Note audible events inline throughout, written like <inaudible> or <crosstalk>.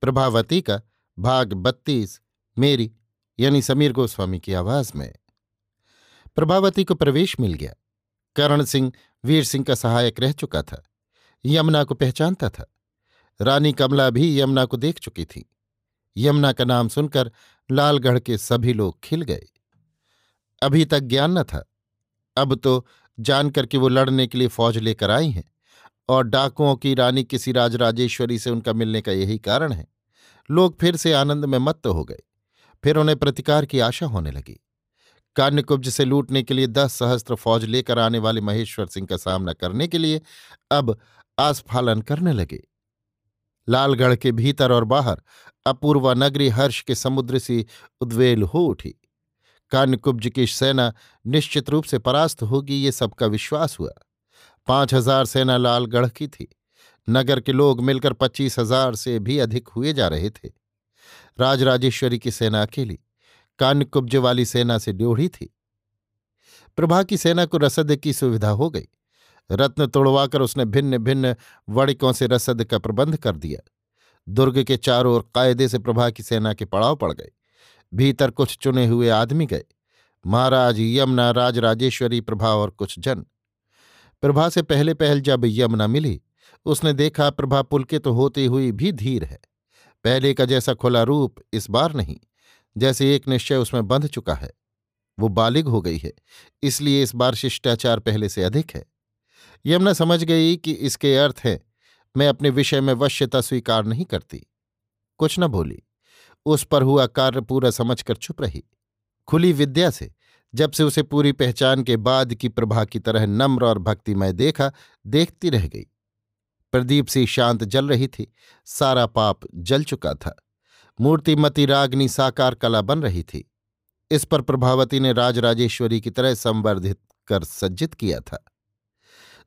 प्रभावती का भाग बत्तीस, मेरी, यानी समीर गोस्वामी की आवाज़ में। प्रभावती को प्रवेश मिल गया। करण सिंह, वीर सिंह का सहायक रह चुका था। यमुना को पहचानता था। रानी कमला भी यमुना को देख चुकी थी। यमुना का नाम सुनकर लालगढ़ के सभी लोग खिल गए। अभी तक ज्ञान न था। अब तो जानकर कि वो लड़ने के लिए फौज लेकर आई हैं और डाकुओं की रानी किसी राजराजेश्वरी से उनका मिलने का यही कारण है। लोग फिर से आनंद में मत्त हो गए। फिर उन्हें प्रतिकार की आशा होने लगी। कान्यकुब्ज से लूटने के लिए दस सहस्त्र फौज लेकर आने वाले महेश्वर सिंह का सामना करने के लिए अब आस्फालन करने लगे। लालगढ़ के भीतर और बाहर अपूर्वा नगरी हर्ष के समुद्र सी उद्वेल हो उठी। कान्यकुब्ज की सेना निश्चित रूप से परास्त होगी, ये सबका विश्वास हुआ। पाँच हज़ार सेना लालगढ़ की थी। नगर के लोग मिलकर पच्चीस हज़ार से भी अधिक हुए जा रहे थे। राजराजेश्वरी की सेना अकेली कान्यकुब्ज वाली सेना से ड्योढ़ी थी। प्रभा की सेना को रसद की सुविधा हो गई। रत्न तोड़वाकर उसने भिन्न भिन्न वड़िकों से रसद का प्रबंध कर दिया। दुर्ग के चारों ओर कायदे से प्रभा की सेना के पड़ाव पड़ गए। भीतर कुछ चुने हुए आदमी गए। महाराज यमुना, राजराजेश्वरी, प्रभा और कुछ जन। प्रभा से पहले पहल जब यमुना मिली। उसने देखा प्रभा पुलकित तो होती हुई भी धीर है। पहले का जैसा खुला रूप इस बार नहीं, जैसे एक निश्चय उसमें बंध चुका है। वो बालिग हो गई है, इसलिए इस बार शिष्टाचार पहले से अधिक है। यमुना समझ गई कि इसके अर्थ है, मैं अपने विषय में वश्यता स्वीकार नहीं करती। कुछ न बोली, उस पर हुआ कार्य पूरा समझकर चुप रही। खुली विद्या से जब से उसे पूरी पहचान के बाद की प्रभा की तरह नम्र और भक्तिमय देखा, देखती रह गई। प्रदीप सी शांत जल रही थी, सारा पाप जल चुका था। मूर्तिमती रागनी साकार कला बन रही थी। इस पर प्रभावती ने राजराजेश्वरी की तरह संवर्धित कर सज्जित किया था।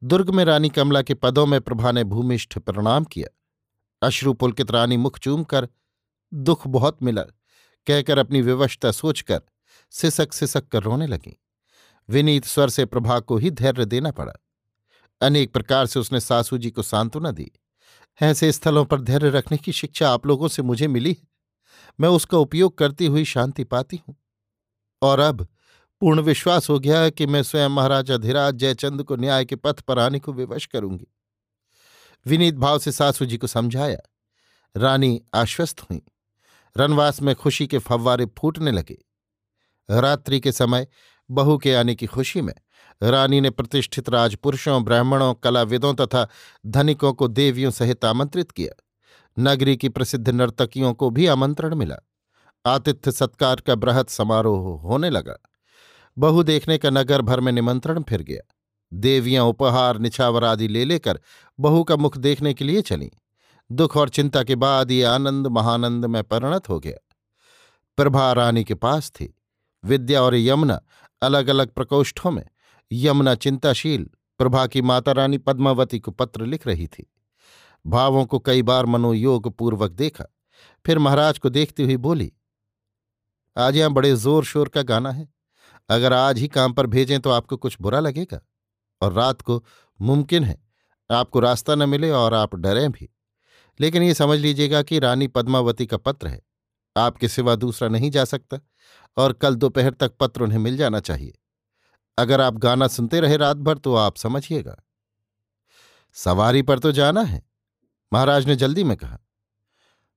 दुर्ग में रानी कमला के पदों में प्रभा ने भूमिष्ठ प्रणाम किया। अश्रु पुलकित रानी मुख चूम कर दुख बहुत मिला। कहकर अपनी विवशता सोचकर सिसक सिसक कर रोने लगी। विनीत स्वर से प्रभा को ही धैर्य देना पड़ा। अनेक प्रकार से उसने सासू जी को सांत्वना दी। ऐसे स्थलों पर धैर्य रखने की शिक्षा आप लोगों से मुझे मिली है। मैं उसका उपयोग करती हुई शांति पाती हूँ। और अब पूर्ण विश्वास हो गया कि मैं स्वयं महाराजा धीराज जयचंद को न्याय के पथ पर आने को विवश करूँगी। विनीत भाव से सासू जी को समझाया। रानी आश्वस्त हुई। रनवास में खुशी के फव्वारे फूटने लगे। रात्रि के समय बहू के आने की खुशी में रानी ने प्रतिष्ठित राजपुरुषों, ब्राह्मणों, कलाविदों तथा धनिकों को देवियों सहित आमंत्रित किया। नगरी की प्रसिद्ध नर्तकियों को भी आमंत्रण मिला। आतिथ्य सत्कार का बृहद समारोह होने लगा। बहु देखने का नगर भर में निमंत्रण फिर गया। देवियाँ उपहार, निछावर आदि ले लेकर बहू का मुख देखने के लिए चलीं। दुख और चिंता के बाद ये आनंद, महानंद में परिणत हो गया। प्रभा रानी के पास थी। विद्या और यमुना अलग अलग प्रकोष्ठों में यमुना चिंताशील प्रभा की माता रानी पद्मावती को पत्र लिख रही थी। भावों को कई बार मनोयोग पूर्वक देखा, फिर महाराज को देखती हुई बोली, आज यहाँ बड़े ज़ोर शोर का गाना है। अगर आज ही काम पर भेजें तो आपको कुछ बुरा लगेगा। और रात को मुमकिन है, आपको रास्ता न मिले और आप डरें भी। लेकिन ये समझ लीजिएगा कि रानी पद्मावती का पत्र है। आपके सिवा दूसरा नहीं जा सकता। और कल दोपहर तक पत्र उन्हें मिल जाना चाहिए। अगर आप गाना सुनते रहे रात भर तो आप समझिएगा। सवारी पर तो जाना है, महाराज ने जल्दी में कहा।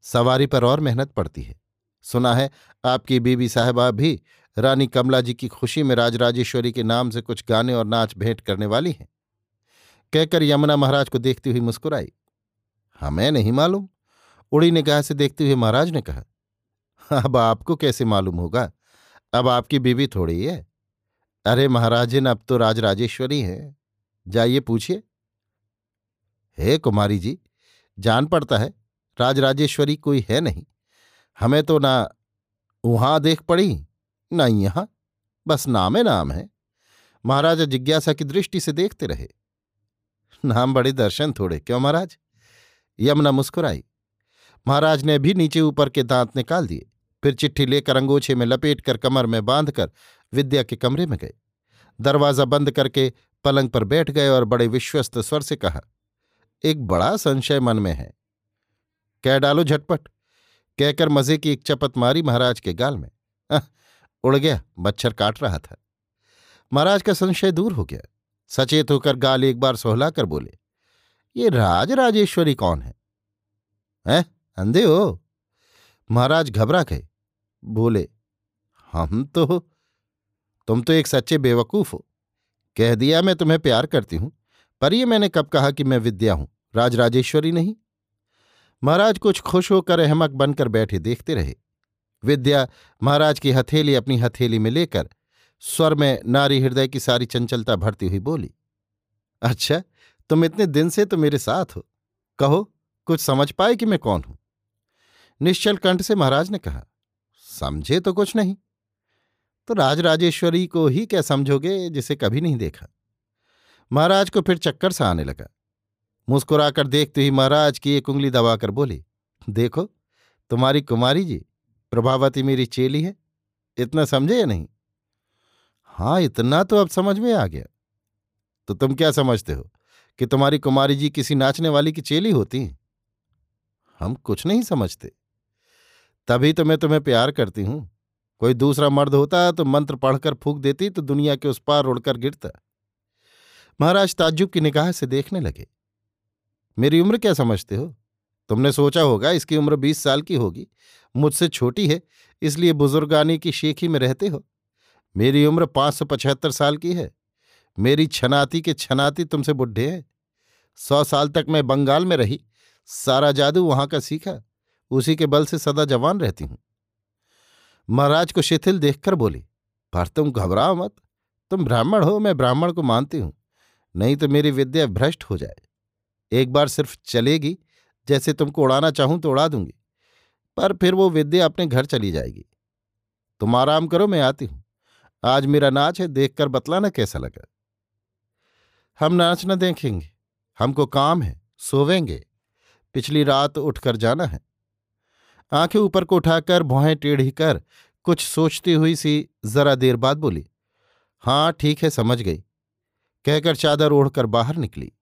सवारी पर और मेहनत पड़ती है। सुना है, आपकी बीबी साहबा भी रानी कमला जी की खुशी में राजराजेश्वरी के नाम से कुछ गाने और नाच भेंट करने वाली हैं। कहकर यमुना महाराज को देखती हुई मुस्कुराई। हमें नहीं मालूम। उड़ी निगाह से देखते हुए महाराज ने कहा, अब आपको कैसे मालूम होगा? अब आपकी बीवी थोड़ी है अरे महाराजिन अब तो राजराजेश्वरी हैं। जाइए पूछिए। हे कुमारी जी, जान पड़ता है राजराजेश्वरी कोई है नहीं। हमें तो ना वहाँ देख पड़ी, ना यहाँ। बस नाम है नाम है। महाराजा जिज्ञासा की दृष्टि से देखते रहे। नाम बड़े दर्शन थोड़े, क्यों महाराज? यमुना मुस्कुराई। महाराज ने भी नीचे ऊपर के दांत निकाल दिए। फिर चिट्ठी लेकर अंगोछे में लपेट कर कमर में बांधकर विद्या के कमरे में गए दरवाज़ा बंद करके पलंग पर बैठ गए और बड़े विश्वस्त स्वर से कहा, एक बड़ा संशय मन में है। कह डालो झटपट। कहकर मज़े की एक चपत मारी महाराज के गाल में। उड़ गया, मच्छर काट रहा था। महाराज का संशय दूर हो गया। सचेत होकर गाल एक बार सोहला कर बोले, ये राज राजेश्वरी कौन है? हैं, अंधे हो? महाराज घबरा गए। बोले, हम तो तुम तो एक सच्चे बेवकूफ़ हो। कह दिया मैं तुम्हें प्यार करती हूँ, पर ये मैंने कब कहा कि मैं विद्या हूँ, राजराजेश्वरी नहीं? महाराज कुछ खुश होकर अहमक बनकर बैठे देखते रहे। विद्या महाराज की हथेली अपनी हथेली में लेकर स्वर में नारी हृदय की सारी चंचलता भरती हुई बोली अच्छा तुम इतने दिन से तो मेरे साथ हो। कहो, कुछ समझ पाए कि मैं कौन हूँ? निश्चल कंठ से महाराज ने कहा समझे तो कुछ नहीं। तो राजराजेश्वरी को ही क्या समझोगे जिसे कभी नहीं देखा? महाराज को फिर चक्कर सा आने लगा। मुस्कुराकर देखते ही महाराज की एक उंगली दबाकर बोली, देखो, तुम्हारी कुमारी जी, प्रभावती मेरी चेली है। इतना समझे या नहीं? हाँ इतना तो अब समझ में आ गया। तो तुम क्या समझते हो कि तुम्हारी कुमारी जी किसी नाचने वाली की चेली होती हैं? हम कुछ नहीं समझते। तभी तो मैं तुम्हें प्यार करती हूँ। कोई दूसरा मर्द होता तो मंत्र पढ़कर फूक देती तो दुनिया के उस पार उड़कर गिरता। महाराज ताज्जुब की निगाह से देखने लगे। मेरी उम्र क्या समझते हो? तुमने सोचा होगा इसकी उम्र बीस साल की होगी। मुझसे छोटी है, इसलिए बुजुर्गानी की शेखी में रहते हो। मेरी उम्र पाँच सौ पचहत्तर साल की है। मेरी छनाती के छनाती तुमसे बुढ़े हैं। सौ साल तक मैं बंगाल में रही। सारा जादू वहाँ का सीखा। उसी के बल से सदा जवान रहती हूँ। महाराज को शिथिल देखकर बोली, पर तुम घबराओ मत। तुम ब्राह्मण हो, मैं ब्राह्मण को मानती हूँ। नहीं तो मेरी विद्या भ्रष्ट हो जाए। एक बार सिर्फ़ चलेगी, जैसे तुमको उड़ाना चाहूँ तो उड़ा दूँगी। पर फिर वो विद्या अपने घर चली जाएगी। तुम आराम करो, मैं आती हूँ। आज मेरा नाच है, देखकर बतलाना कैसा लगा? हम नाच न देखेंगे। हमको काम है, सोवेंगे। पिछली रात उठकर जाना है। आँखें ऊपर को उठाकर भौहें टेढ़ी कर कुछ सोचती हुई सी जरा देर बाद बोली हाँ ठीक है, समझ गई। कहकर चादर ओढ़कर बाहर निकली।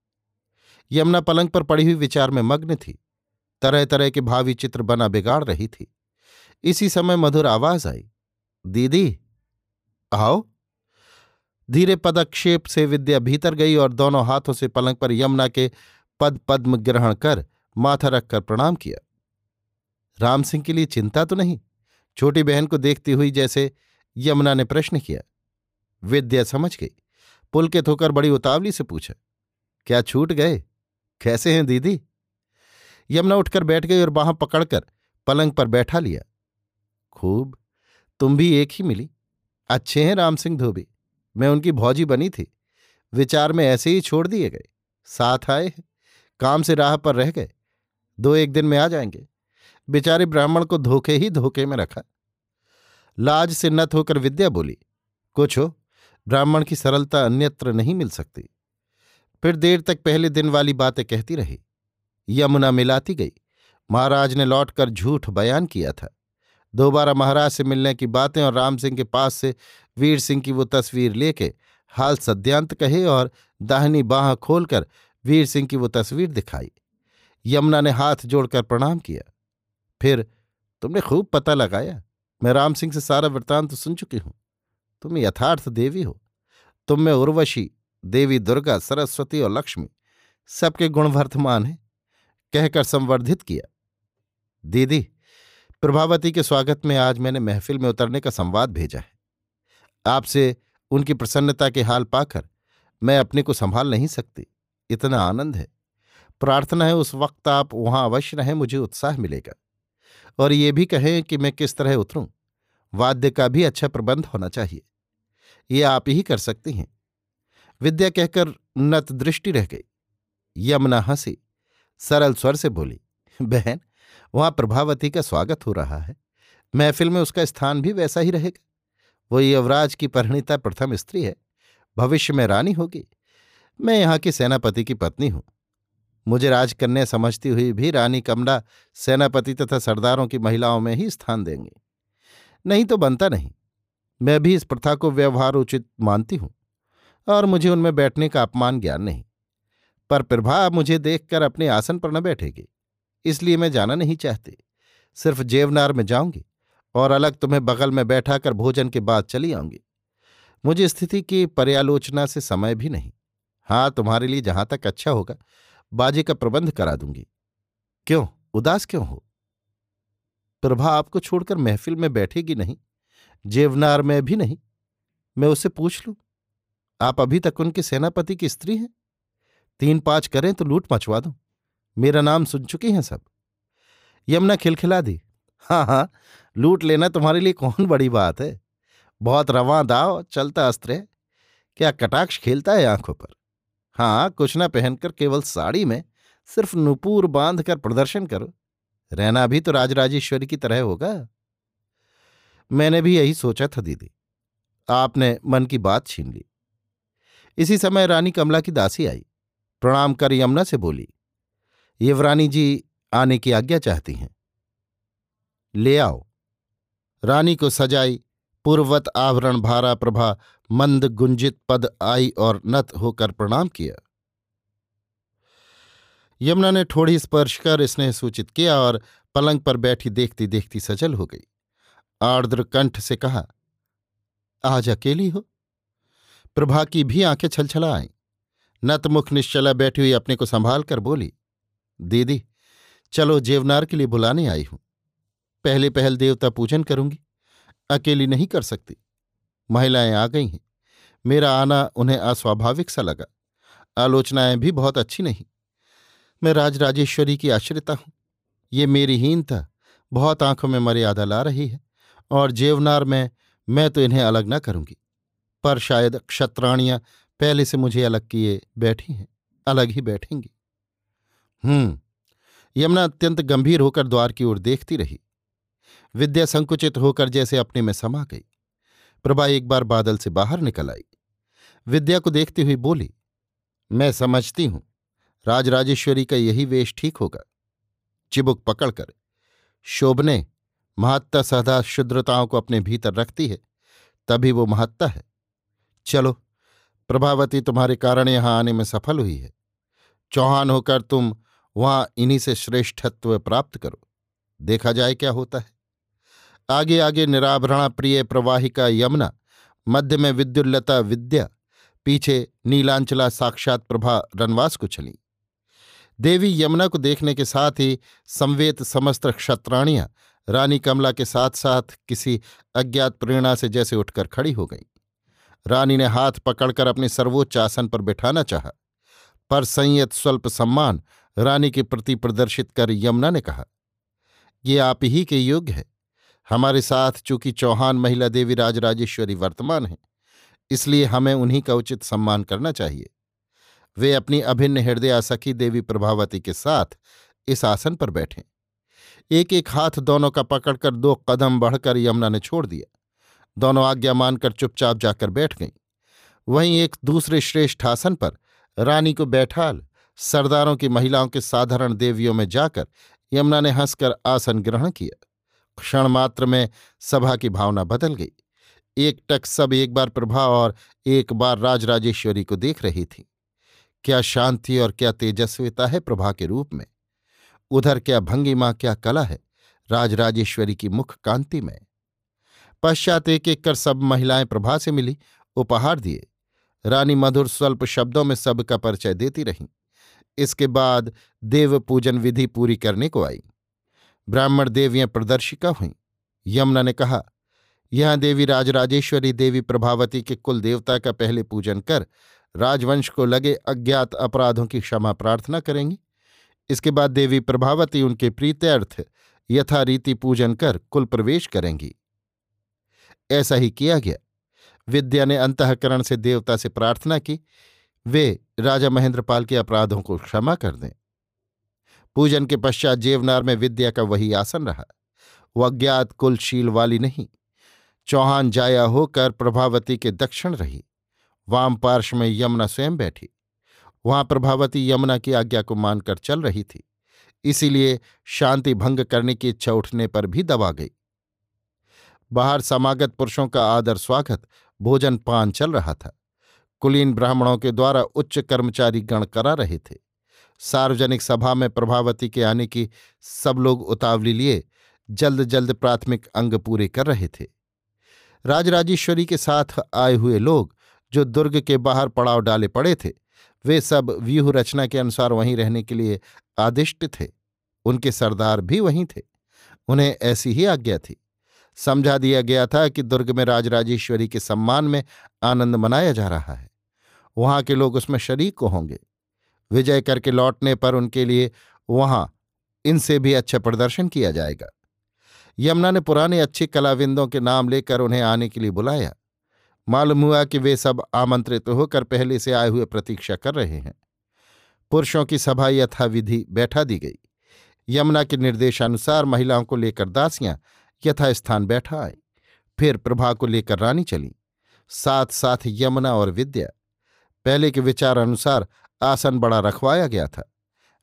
यमुना पलंग पर पड़ी हुई विचार में मग्न थी। तरह तरह के भावी चित्र बना बिगाड़ रही थी। इसी समय मधुर आवाज़ आई, दीदी, आओ। धीरे पदक्षेप से विद्या भीतर गई और दोनों हाथों से पलंग पर यमुना के पद पद्म ग्रहण कर माथा रखकर प्रणाम किया। राम सिंह के लिए चिंता तो नहीं? छोटी बहन को देखती हुई जैसे यमुना ने प्रश्न किया। विद्या समझ गई। पुलकित होकर बड़ी उतावली से पूछा, क्या छूट गए? कैसे हैं दीदी? यमुना उठकर बैठ गई और बाह पकड़कर पलंग पर बैठा लिया। खूब। तुम भी एक ही मिली। अच्छे हैं राम सिंह धोबी। मैं उनकी भौजी बनी थी। विचार में ऐसे ही छोड़ दिए गए। साथ आए काम से राह पर रह गए। दो एक दिन में आ जाएँगे। बेचारे ब्राह्मण को धोखे ही धोखे में रखा। लाज से नत होकर विद्या बोली कुछ हो ब्राह्मण की सरलता अन्यत्र नहीं मिल सकती। फिर देर तक पहले दिन वाली बातें कहती रही। यमुना मिलाती गई। महाराज ने लौटकर झूठ बयान किया था। दोबारा महाराज से मिलने की बातें और राम सिंह के पास से वीर सिंह की वो तस्वीर लेके हाल सद्यांत कहे और दाहिनी बाह खोलकर वीर सिंह की वो तस्वीर दिखाई। यमुना ने हाथ जोड़कर प्रणाम किया। फिर, तुमने खूब पता लगाया। मैं राम सिंह से सारा वृत्तांत तो सुन चुकी हूँ। तुम यथार्थ देवी हो। तुम में उर्वशी, देवी दुर्गा, सरस्वती और लक्ष्मी, सबके गुण वर्धमान हैं। कहकर संवर्धित किया। दीदी, प्रभावती के स्वागत में आज मैंने महफिल में उतरने का संवाद भेजा है। आपसे उनकी प्रसन्नता के हाल पाकर मैं अपने को संभाल नहीं सकती। इतना आनंद है। प्रार्थना है उस वक्त आप वहाँ अवश्य रहें, मुझे उत्साह मिलेगा। और ये भी कहें कि मैं किस तरह उतरूं। वाद्य का भी अच्छा प्रबंध होना चाहिए। ये आप ही कर सकती हैं। विद्या कहकर नत दृष्टि रह गई। यमुना हँसी। सरल स्वर से बोली, बहन, वहाँ प्रभावती का स्वागत हो रहा है। महफिल में उसका स्थान भी वैसा ही रहेगा। वो यवराज की परिणीता प्रथम स्त्री है। भविष्य में रानी होगी। मैं यहाँ की सेनापति की पत्नी हूँ। मुझे राजकन्या समझती हुई भी रानी कमला सेनापति तथा सरदारों की महिलाओं में ही स्थान देंगी। नहीं तो बनता नहीं। मैं भी इस प्रथा को व्यवहार उचित मानती हूँ, और मुझे उनमें बैठने का अपमान ज्ञान नहीं। पर प्रभा मुझे देखकर अपने आसन पर न बैठेगी, इसलिए मैं जाना नहीं चाहती। सिर्फ़ जेवनार में जाऊँगी, और अलग तुम्हें बगल में बैठाकर भोजन के बाद चली आऊँगी। मुझे स्थिति की पर्यालोचना से समय भी नहीं। हाँ तुम्हारे लिए जहाँ तक अच्छा होगा बाजी का प्रबंध करा दूँगी। क्यों? उदास क्यों हो? प्रभा आपको छोड़कर महफिल में बैठेगी नहीं, जेवनार में भी नहीं। मैं उसे पूछ लूँ, आप अभी तक उनके सेनापति की स्त्री हैं? तीन पाँच करें तो लूट मचवा दो। मेरा नाम सुन चुकी हैं सब। यमुना खिलखिला दी हाँ हाँ लूट लेना तुम्हारे लिए कौन बड़ी बात है? बहुत रवा दाव, चलता अस्त्र है। क्या कटाक्ष खेलता है आँखों पर? हाँ कुछ ना पहनकर केवल साड़ी में सिर्फ़ नुपुर बाँध कर प्रदर्शन करो। रहना भी तो राजराजेश्वरी की तरह होगा। मैंने भी यही सोचा था, दीदी। आपने मन की बात छीन ली। इसी समय रानी कमला की दासी आई। प्रणाम कर यमुना से बोली, युवरानी जी आने की आज्ञा चाहती हैं। ले आओ। रानी को सजाई पूर्वत आवरण भारा प्रभा मंद गुंजित पद आई और नत होकर प्रणाम किया। यमुना ने ठोड़ी स्पर्श कर स्नेह सूचित किया और पलंग पर बैठी देखती देखती सजल हो गई। आर्द्र कंठ से कहा, आज अकेली हो? प्रभा की भी आँखें छलछला आईं नतमुख निश्चला बैठी हुई अपने को संभाल कर बोली, दीदी, चलो जेवनार के लिए बुलाने आई हूँ। पहले पहल देवता पूजन करूँगी। अकेली नहीं कर सकती। महिलाएँ आ गई हैं। मेरा आना उन्हें अस्वाभाविक सा लगा। आलोचनाएँ भी बहुत अच्छी नहीं। मैं राजराजेश्वरी की आश्रिता हूँ। ये मेरी हीनता बहुत आँखों में मर्यादा ला रही है। और जेवनार में, मैं तो इन्हें अलग ना करूँगी। पर शायद क्षत्राणियाँ पहले से मुझे अलग किए बैठी हैं। अलग ही बैठेंगी। हम्म। यमुना अत्यंत गंभीर होकर द्वार की ओर देखती रही। विद्या संकुचित होकर जैसे अपने में समा गई। प्रभा एक बार बादल से बाहर निकल आई। विद्या को देखती हुई बोली, मैं समझती हूँ, राजराजेश्वरी का यही वेश ठीक होगा। चिबुक पकड़कर, शोभने, महत्ता सदा शुद्रताओं को अपने भीतर रखती है, तभी वो महत्ता है। चलो, प्रभावती तुम्हारे कारण यहाँ आने में सफल हुई है। चौहान होकर तुम वहाँ इन्हीं से श्रेष्ठत्व प्राप्त करो। देखा जाए क्या होता है। आगे आगे निराभरणा प्रिय प्रवाहिका यमुना, मध्य में विद्युल्लता विद्या, पीछे नीलांचला साक्षात प्रभा रनवास को चली। देवी यमुना को देखने के साथ ही संवेत समस्त क्षत्राणियाँ, रानी कमला के साथ साथ किसी अज्ञात प्रेरणा से जैसे उठकर खड़ी हो गईं। रानी ने हाथ पकड़कर अपने सर्वोच्च आसन पर बैठाना चाहा, पर संयत स्वल्प सम्मान रानी के प्रति प्रदर्शित कर यमुना ने कहा, ये आप ही के योग्य है। हमारे साथ चूँकि चौहान महिला देवी राजराजेश्वरी वर्तमान हैं, इसलिए हमें उन्हीं का उचित सम्मान करना चाहिए। वे अपनी अभिन्न हृदय सखी देवी प्रभावती के साथ इस आसन पर बैठे। एक एक हाथ दोनों का पकड़कर दो कदम बढ़कर यमुना ने छोड़ दिया। दोनों आज्ञा मानकर चुपचाप जाकर बैठ गईं। वहीं एक दूसरे श्रेष्ठ आसन पर रानी को बैठाल सरदारों की महिलाओं के साधारण देवियों में जाकर यमुना ने हंसकर आसन ग्रहण किया। क्षण मात्र में सभा की भावना बदल गई। एक टक सब एक बार प्रभा और एक बार राजराजेश्वरी को देख रही थी। क्या शांति और क्या तेजस्विता है प्रभा के रूप में? उधर क्या भंगिमा क्या कला है राजराजेश्वरी की मुख कांति में? पश्चात एक एक कर सब महिलाएँ प्रभा से मिली, उपहार दिए। रानी मधुर स्वल्प शब्दों में सबका परिचय देती रहीं। इसके बाद देव पूजन विधि पूरी करने को आई। ब्राह्मण देवियाँ प्रदर्शिका हुईं। यमुना ने कहा, यहाँ देवी राजराजेश्वरी देवी प्रभावती के कुल देवता का पहले पूजन कर राजवंश को लगे अज्ञात अपराधों की क्षमा प्रार्थना करेंगी। इसके बाद देवी प्रभावती उनके प्रीत्यर्थ यथारीति पूजन कर कुल प्रवेश करेंगी। ऐसा ही किया गया। विद्या ने अंतकरण से देवता से प्रार्थना की। वे राजा महेंद्रपाल के अपराधों को क्षमा कर दें। पूजन के पश्चात जेवनार में विद्या का वही आसन रहा। वो अज्ञात, कुलशील वाली नहीं। चौहान जाया होकर प्रभावती के दक्षिण रही। वाम पार्श्व में यमुना स्वयं बैठी। वहाँ प्रभावती यमुना की आज्ञा को मानकर चल रही थी। इसीलिए शांति भंग करने की इच्छा उठने पर भी दबा गई। बाहर समागत पुरुषों का आदर स्वागत, भोजन पान चल रहा था। कुलीन ब्राह्मणों के द्वारा उच्च कर्मचारी गण करा रहे थे। सार्वजनिक सभा में प्रभावती के आने की सब लोग उतावली लिए जल्द जल्द प्राथमिक अंग पूरे कर रहे थे। राजराजेश्वरी के साथ आए हुए लोग, जो दुर्ग के बाहर पड़ाव डाले पड़े थे, वे सब व्यूह रचना के अनुसार वहीं रहने के लिए आदिष्ट थे। उनके सरदार भी वहीं थे। उन्हें ऐसी ही आज्ञा थी। समझा दिया गया था कि दुर्ग में राजराजेश्वरी के सम्मान में आनंद मनाया जा रहा है। वहाँ के लोग उसमें शरीक को होंगे। विजय करके लौटने पर उनके लिए वहाँ इनसे भी अच्छा प्रदर्शन किया जाएगा। यमुना ने पुराने अच्छे कलाविंदों के नाम लेकर उन्हें आने के लिए बुलाया। मालूम हुआ कि वे सब आमंत्रित होकर पहले से आए हुए प्रतीक्षा कर रहे हैं। पुरुषों की सभा यथाविधि बैठा दी गई। यमुना के निर्देशानुसार महिलाओं को लेकर दासियाँ यथास्थान बैठा आई। फिर प्रभा को लेकर रानी चली। साथ साथ यमुना और विद्या। पहले के विचार अनुसार आसन बड़ा रखवाया गया था।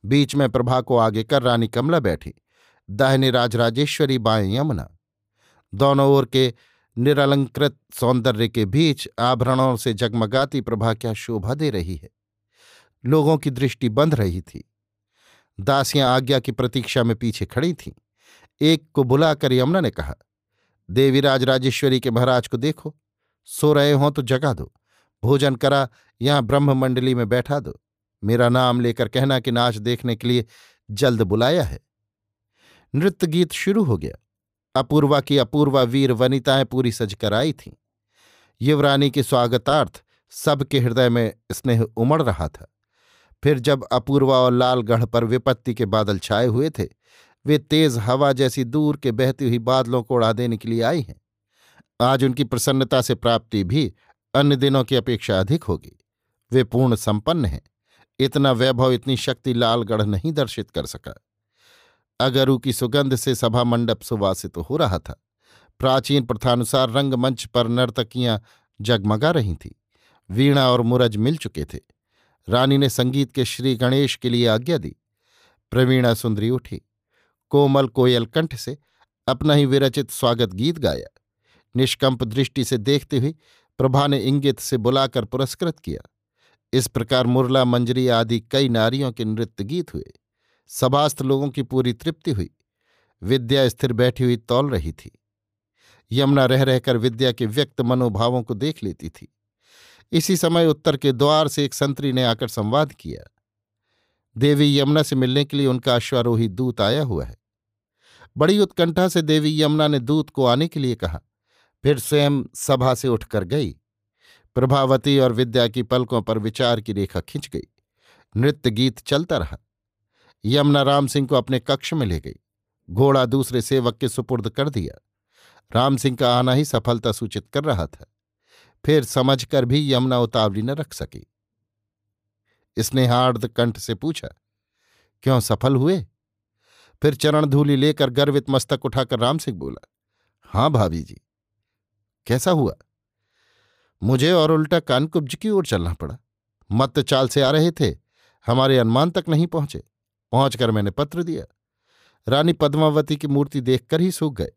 बीच में प्रभा को आगे कर रानी कमला बैठी। दाहिने राजराजेश्वरी, बाएँ यमुना। दोनों ओर के निरलंकृत सौंदर्य के बीच आभरणों से जगमगाती प्रभा क्या शोभा दे रही है? लोगों की दृष्टि बंध रही थी। दासियाँ आज्ञा की प्रतीक्षा में पीछे खड़ी थीं। एक को बुलाकर यमुना ने कहा देवीराज राजेश्वरी के महाराज को देखो। सो रहे हों तो जगा दो। भोजन करा, यहाँ ब्रह्म मंडली में बैठा दो। मेरा नाम लेकर कहना कि नाच देखने के लिए जल्द बुलाया है। नृत्य गीत शुरू हो गया। अपूर्वा की अपूर्वा वीर वनिताएँ पूरी सजकर आई थीं। युवरानी के स्वागतार्थ सबके हृदय में स्नेह उमड़ रहा था। फिर जब अपूर्वा और लालगढ़ पर विपत्ति के बादल छाए हुए थे, वे तेज हवा जैसी दूर के बहती हुई बादलों को उड़ा देने के लिए आई हैं। आज उनकी प्रसन्नता से प्राप्ति भी अन्य दिनों की अपेक्षा अधिक होगी। वे पूर्ण संपन्न हैं। इतना वैभव, इतनी शक्ति लालगढ़ नहीं दर्शित कर सका। अगरु की सुगंध से सभा मंडप सुवासित तो हो रहा था। प्राचीन प्रथानुसार रंगमंच पर नर्तकियाँ जगमगा रही थीं। वीणा और मुरज मिल चुके थे। रानी ने संगीत के श्री गणेश के लिए आज्ञा दी। प्रवीणा सुंदरी उठी। कोमल कोयल कंठ से अपना ही विरचित स्वागत गीत गाया। निष्कंप दृष्टि से देखते हुए प्रभा ने इंगित से बुलाकर पुरस्कृत किया। इस प्रकार मुरला, मंजरी आदि कई नारियों के नृत्य गीत हुए। सभास्थ लोगों की पूरी तृप्ति हुई। विद्या स्थिर बैठी हुई तौल रही थी। यमुना रह रहकर विद्या के व्यक्त मनोभावों को देख लेती थी। इसी समय उत्तर के द्वार से एक संतरी ने आकर संवाद किया। देवी यमुना से मिलने के लिए उनका अश्वारोही दूत आया हुआ है। बड़ी उत्कंठा से देवी यमुना ने दूत को आने के लिए कहा फिर स्वयं सभा से उठकर गई। प्रभावती और विद्या की पलकों पर विचार की रेखा खिंच गई। नृत्य गीत चलता रहा। यमुना राम सिंह को अपने कक्ष में ले गई। घोड़ा दूसरे सेवक के सुपुर्द कर दिया। राम सिंह का आना ही सफलता सूचित कर रहा था। फिर समझकर भी यमुना उतावली न रख सकी। स्नेहार्द कंठ से पूछा, क्यों सफल हुए? फिर चरण धूली लेकर गर्वित मस्तक उठाकर राम सिंह बोला, हाँ भाभी जी कैसा हुआ? मुझे और उल्टा कानकुब्ज की ओर चलना पड़ा। मत चाल से आ रहे थे, हमारे अनुमान तक नहीं पहुँचे। पहुंचकर मैंने पत्र दिया। रानी पद्मावती की मूर्ति देखकर ही सूख गए।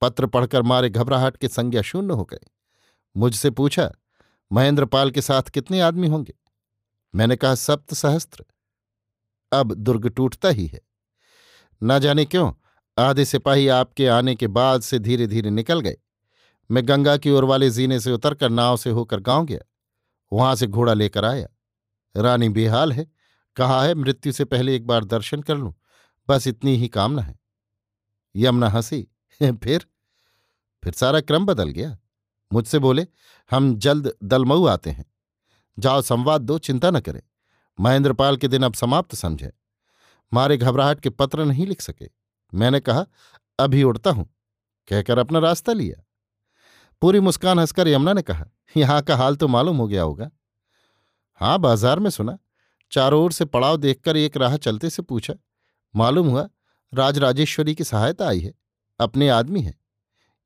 पत्र पढ़कर मारे घबराहट के संज्ञा शून्य हो गए। मुझसे पूछा, महेंद्रपाल के साथ कितने आदमी होंगे? मैंने कहा, सप्त सहस्त्र। अब दुर्ग टूटता ही है। न जाने क्यों, आधे सिपाही आपके आने के बाद से धीरे धीरे निकल गए। मैं गंगा की ओर वाले जीने से उतरकर नाव से होकर गाँव गया। वहाँ से घोड़ा लेकर आया। रानी बेहाल है। कहा है, मृत्यु से पहले एक बार दर्शन कर लूँ। बस इतनी ही कामना है। यमुना हँसी। <laughs> फिर? फिर सारा क्रम बदल गया। मुझसे बोले, हम जल्द दलमऊ आते हैं। जाओ, संवाद दो, चिंता न करें। महेंद्रपाल के दिन अब समाप्त, समझे? मारे घबराहट के पत्र नहीं लिख सके। मैंने कहा, अभी उड़ता हूँ। कहकर अपना रास्ता लिया। पूरी मुस्कान हंसकर यमुना ने कहा, यहाँ का हाल तो मालूम हो गया होगा। हाँ बाज़ार में सुना। चारों ओर से पड़ाव देखकर एक राह चलते से पूछा, मालूम हुआ राजराजेश्वरी की सहायता आई है, अपने आदमी है।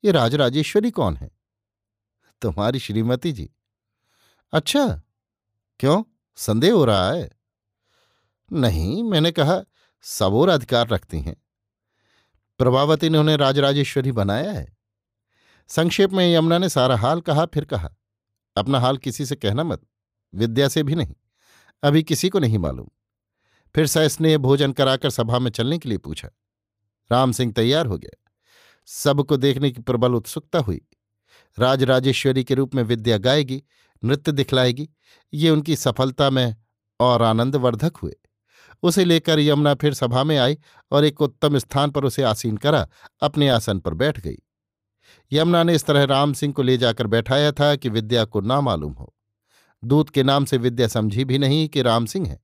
ये राजराजेश्वरी कौन है? तुम्हारी श्रीमती जी। अच्छा क्यों? संदेह हो रहा है? नहीं, मैंने कहा सब और अधिकार रखती हैं। प्रभावती ने उन्हें राजराजेश्वरी बनाया है। संक्षेप में यमुना ने सारा हाल कहा, फिर कहा, अपना हाल किसी से कहना मत, विद्या से भी नहीं, अभी किसी को नहीं मालूम। फिर सस्नेह भोजन कराकर सभा में चलने के लिए पूछा, राम सिंह तैयार हो गया? सबको देखने की प्रबल उत्सुकता हुई। राजराजेश्वरी के रूप में विद्या गाएगी, नृत्य दिखलाएगी, ये उनकी सफलता में और आनंदवर्धक हुए। उसे लेकर यमुना फिर सभा में आई और एक उत्तम स्थान पर उसे आसीन करा, अपने आसन पर बैठ गई। यमुना ने इस तरह राम सिंह को ले जाकर बैठाया था कि विद्या को ना मालूम हो। दूत के नाम से विद्या समझी भी नहीं कि राम सिंह है।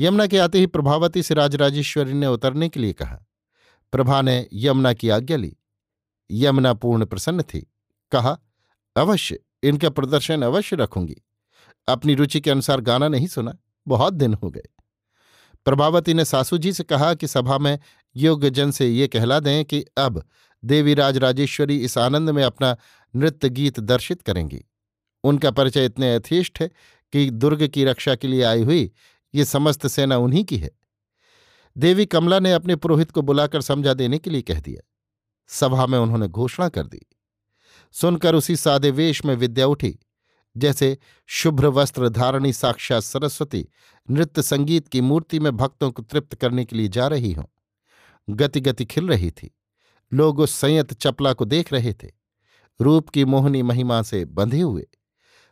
यमुना के आते ही प्रभावती से राजराजेश्वरी ने उतरने के लिए कहा। प्रभा ने यमुना की आज्ञा ली। यमुना पूर्ण प्रसन्न थी। कहा, अवश्य, इनका प्रदर्शन अवश्य रखूँगी। अपनी रुचि के अनुसार गाना नहीं सुना, बहुत दिन हो गए। प्रभावती ने सासू जी से कहा कि सभा में योग्यजन से ये कहला दें कि अब देवी राजराजेश्वरी इस आनंद में अपना नृत्य गीत दर्शित करेंगी। उनका परिचय इतने यथेष्ट है कि दुर्ग की रक्षा के लिए आई हुई ये समस्त सेना उन्हीं की है। देवी कमला ने अपने पुरोहित को बुलाकर समझा देने के लिए कह दिया। सभा में उन्होंने घोषणा कर दी। सुनकर उसी सादे वेश में विद्या उठी, जैसे शुभ्र वस्त्र धारणी साक्षात सरस्वती नृत्य संगीत की मूर्ति में भक्तों को तृप्त करने के लिए जा रही हों। गति गति खिल रही थी। लोग उस संयत चपला को देख रहे थे। रूप की मोहनी महिमा से बंधे हुए।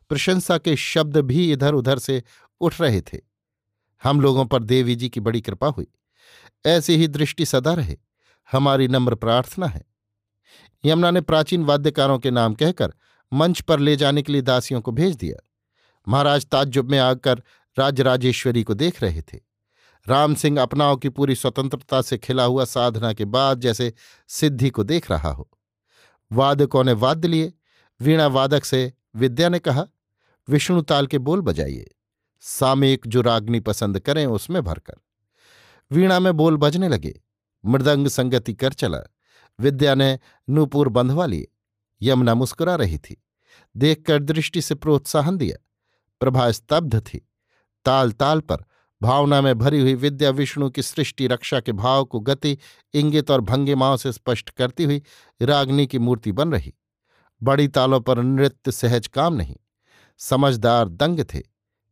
प्रशंसा के शब्द भी इधर उधर से उठ रहे थे। हम लोगों पर देवी जी की बड़ी कृपा हुई। ऐसी ही दृष्टि सदा रहे। हमारी नम्र प्रार्थना है। यमुना ने प्राचीन वाद्यकारों के नाम कहकर मंच पर ले जाने के लिए दासियों को भेज दिया। महाराज ताज्जुब में आकर राजराजेश्वरी को देख रहे थे। राम सिंह अपनाओं की पूरी स्वतंत्रता से खिला हुआ साधना के बाद जैसे सिद्धि को देख रहा हो। वादकों ने वाद्य लिए। वीणा वादक से विद्या ने कहा, विष्णु ताल के बोल बजाइए। सामयिक जो रागनी पसंद करें उसमें भरकर। वीणा में बोल बजने लगे। मृदंग संगति कर चला। विद्या ने नूपुर बंधवा लिए। यमुना मुस्कुरा रही थी। देखकर दृष्टि से प्रोत्साहन दिया। प्रभा स्तब्ध थी। ताल ताल पर भावना में भरी हुई विद्या विष्णु की सृष्टि, रक्षा के भाव को गति, इंगित और भंगिमाओं से स्पष्ट करती हुई रागनी की मूर्ति बन रही। बड़ी तालों पर नृत्य सहज काम नहीं। समझदार दंग थे।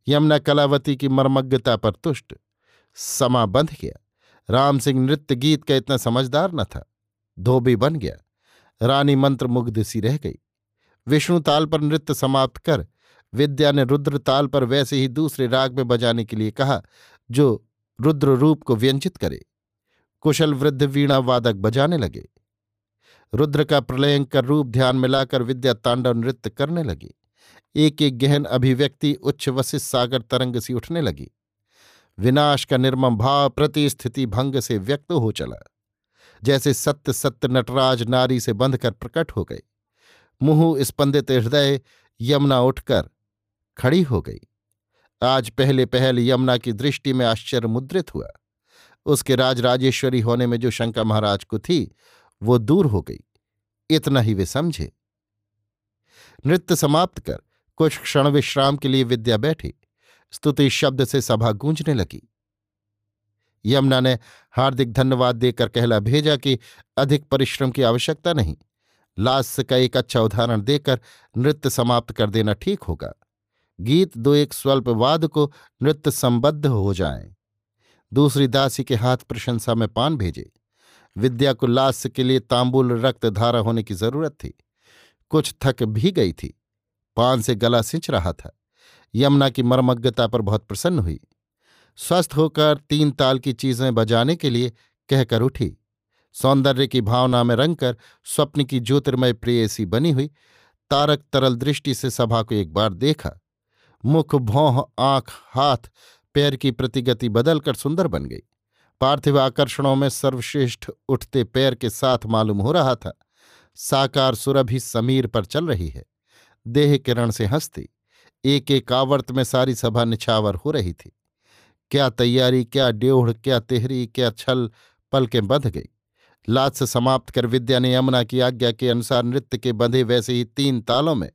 यमुना कलावती की मर्मज्ञता पर तुष्ट। समा बंध गया। राम सिंह नृत्य गीत का इतना समझदार न था। धोबी बन गया। रानी मंत्र मुग्ध सी रह गई। विष्णु ताल पर नृत्य समाप्त कर विद्या ने रुद्र ताल पर वैसे ही दूसरे राग में बजाने के लिए कहा, जो रुद्र रूप को व्यंजित करे। कुशल वृद्ध वीणा वादक बजाने लगे। रुद्र का प्रलयंकर रूप ध्यान में लाकर विद्या तांडव नृत्य करने लगी। एक एक गहन अभिव्यक्ति उच्च वशिष्ठ सागर तरंग सी उठने लगी। विनाश का निर्मम भाव प्रतिस्थिति भंग से व्यक्त हो चला। जैसे सत्य सत्य नटराज नारी से बंधकर प्रकट हो गए। मुँह स्पंदित हृदय यमुना उठकर खड़ी हो गई। आज पहले पहल यमुना की दृष्टि में आश्चर्य मुद्रित हुआ। उसके राजराजेश्वरी होने में जो शंका महाराज को थी, वो दूर हो गई। इतना ही वे समझे। नृत्य समाप्त कर कुछ क्षण विश्राम के लिए विद्या बैठी। स्तुति शब्द से सभा गूंजने लगी। यमुना ने हार्दिक धन्यवाद देकर कहला भेजा कि अधिक परिश्रम की आवश्यकता नहीं। लास्य का एक अच्छा उदाहरण देकर नृत्य समाप्त कर देना ठीक होगा। गीत दो एक स्वल्प वाद को नृत्य संबद्ध हो जाएँ। दूसरी दासी के हाथ प्रशंसा में पान भेजे। विद्या को लास्य के लिए तांबुल रक्त धारा होने की ज़रूरत थी। कुछ थक भी गई थी। पान से गला सिंच रहा था। यमुना की मर्मज्ञता पर बहुत प्रसन्न हुई। स्वस्थ होकर तीन ताल की चीज़ें बजाने के लिए कहकर उठी। सौंदर्य की भावना में रंगकर स्वप्न की ज्योतिर्मय प्रेयसी बनी हुई। तारक तरल दृष्टि से सभा को एक बार देखा। मुख, भौह, आँख, हाथ, पैर की प्रतिगति बदलकर सुंदर बन गई। पार्थिव आकर्षणों में सर्वश्रेष्ठ उठते पैर के साथ मालूम हो रहा था, साकार सुरभि समीर पर चल रही है। देह किरण से हंसती एक एक आवर्त में सारी सभा निछावर हो रही थी। क्या तैयारी, क्या ड्योढ़, क्या तेहरी, क्या छल पल के बंध गई। लात से समाप्त कर विद्या ने यमुना की आज्ञा के अनुसार नृत्य के बंधे वैसे ही तीन तालों में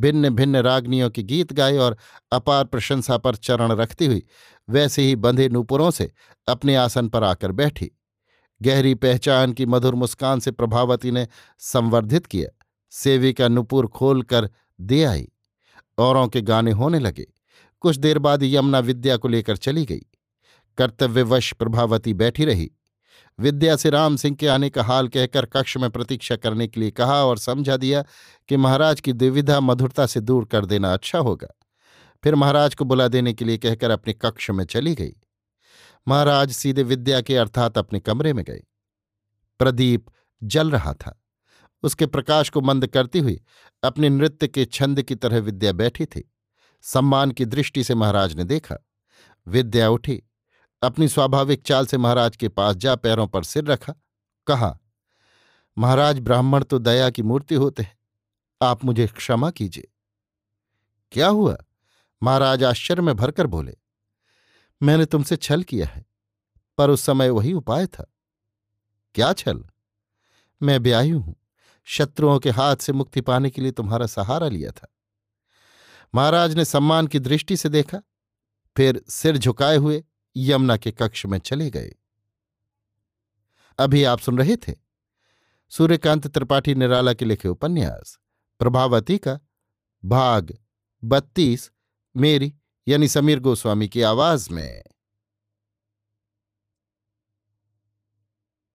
भिन्न भिन्न रागनियों के गीत गाए और अपार प्रशंसा पर चरण रखती हुई, वैसे ही बंधे नूपुरों से अपने आसन पर आकर बैठी। गहरी पहचान की मधुर मुस्कान से प्रभावती ने संवर्धित किया। सेविका नुपुर खोल कर दे आई। औरों के गाने होने लगे। कुछ देर बाद यमुना विद्या को लेकर चली गई। कर्तव्यवश प्रभावती बैठी रही। विद्या से राम सिंह के आने का हाल कहकर कक्ष में प्रतीक्षा करने के लिए कहा और समझा दिया कि महाराज की दुविधा मधुरता से दूर कर देना अच्छा होगा। फिर महाराज को बुला देने के लिए कहकर अपने कक्ष में चली गई। महाराज सीधे विद्या के अर्थात अपने कमरे में गए। प्रदीप जल रहा था। उसके प्रकाश को मंद करती हुई अपने नृत्य के छंद की तरह विद्या बैठी थी। सम्मान की दृष्टि से महाराज ने देखा। विद्या उठी। अपनी स्वाभाविक चाल से महाराज के पास जा पैरों पर सिर रखा, कहा, महाराज, ब्राह्मण तो दया की मूर्ति होते हैं। आप मुझे क्षमा कीजिए। क्या हुआ? महाराज आश्चर्य में भरकर बोले, मैंने तुमसे छल किया है, पर उस समय वही उपाय था। क्या छल? मैं ब्याही हूँ। शत्रुओं के हाथ से मुक्ति पाने के लिए तुम्हारा सहारा लिया था। महाराज ने सम्मान की दृष्टि से देखा, फिर सिर झुकाए हुए यमुना के कक्ष में चले गए। अभी आप सुन रहे थे सूर्यकांत त्रिपाठी निराला के लिखे उपन्यास, प्रभावती का भाग बत्तीस, मेरी यानी समीर गोस्वामी की आवाज़ में।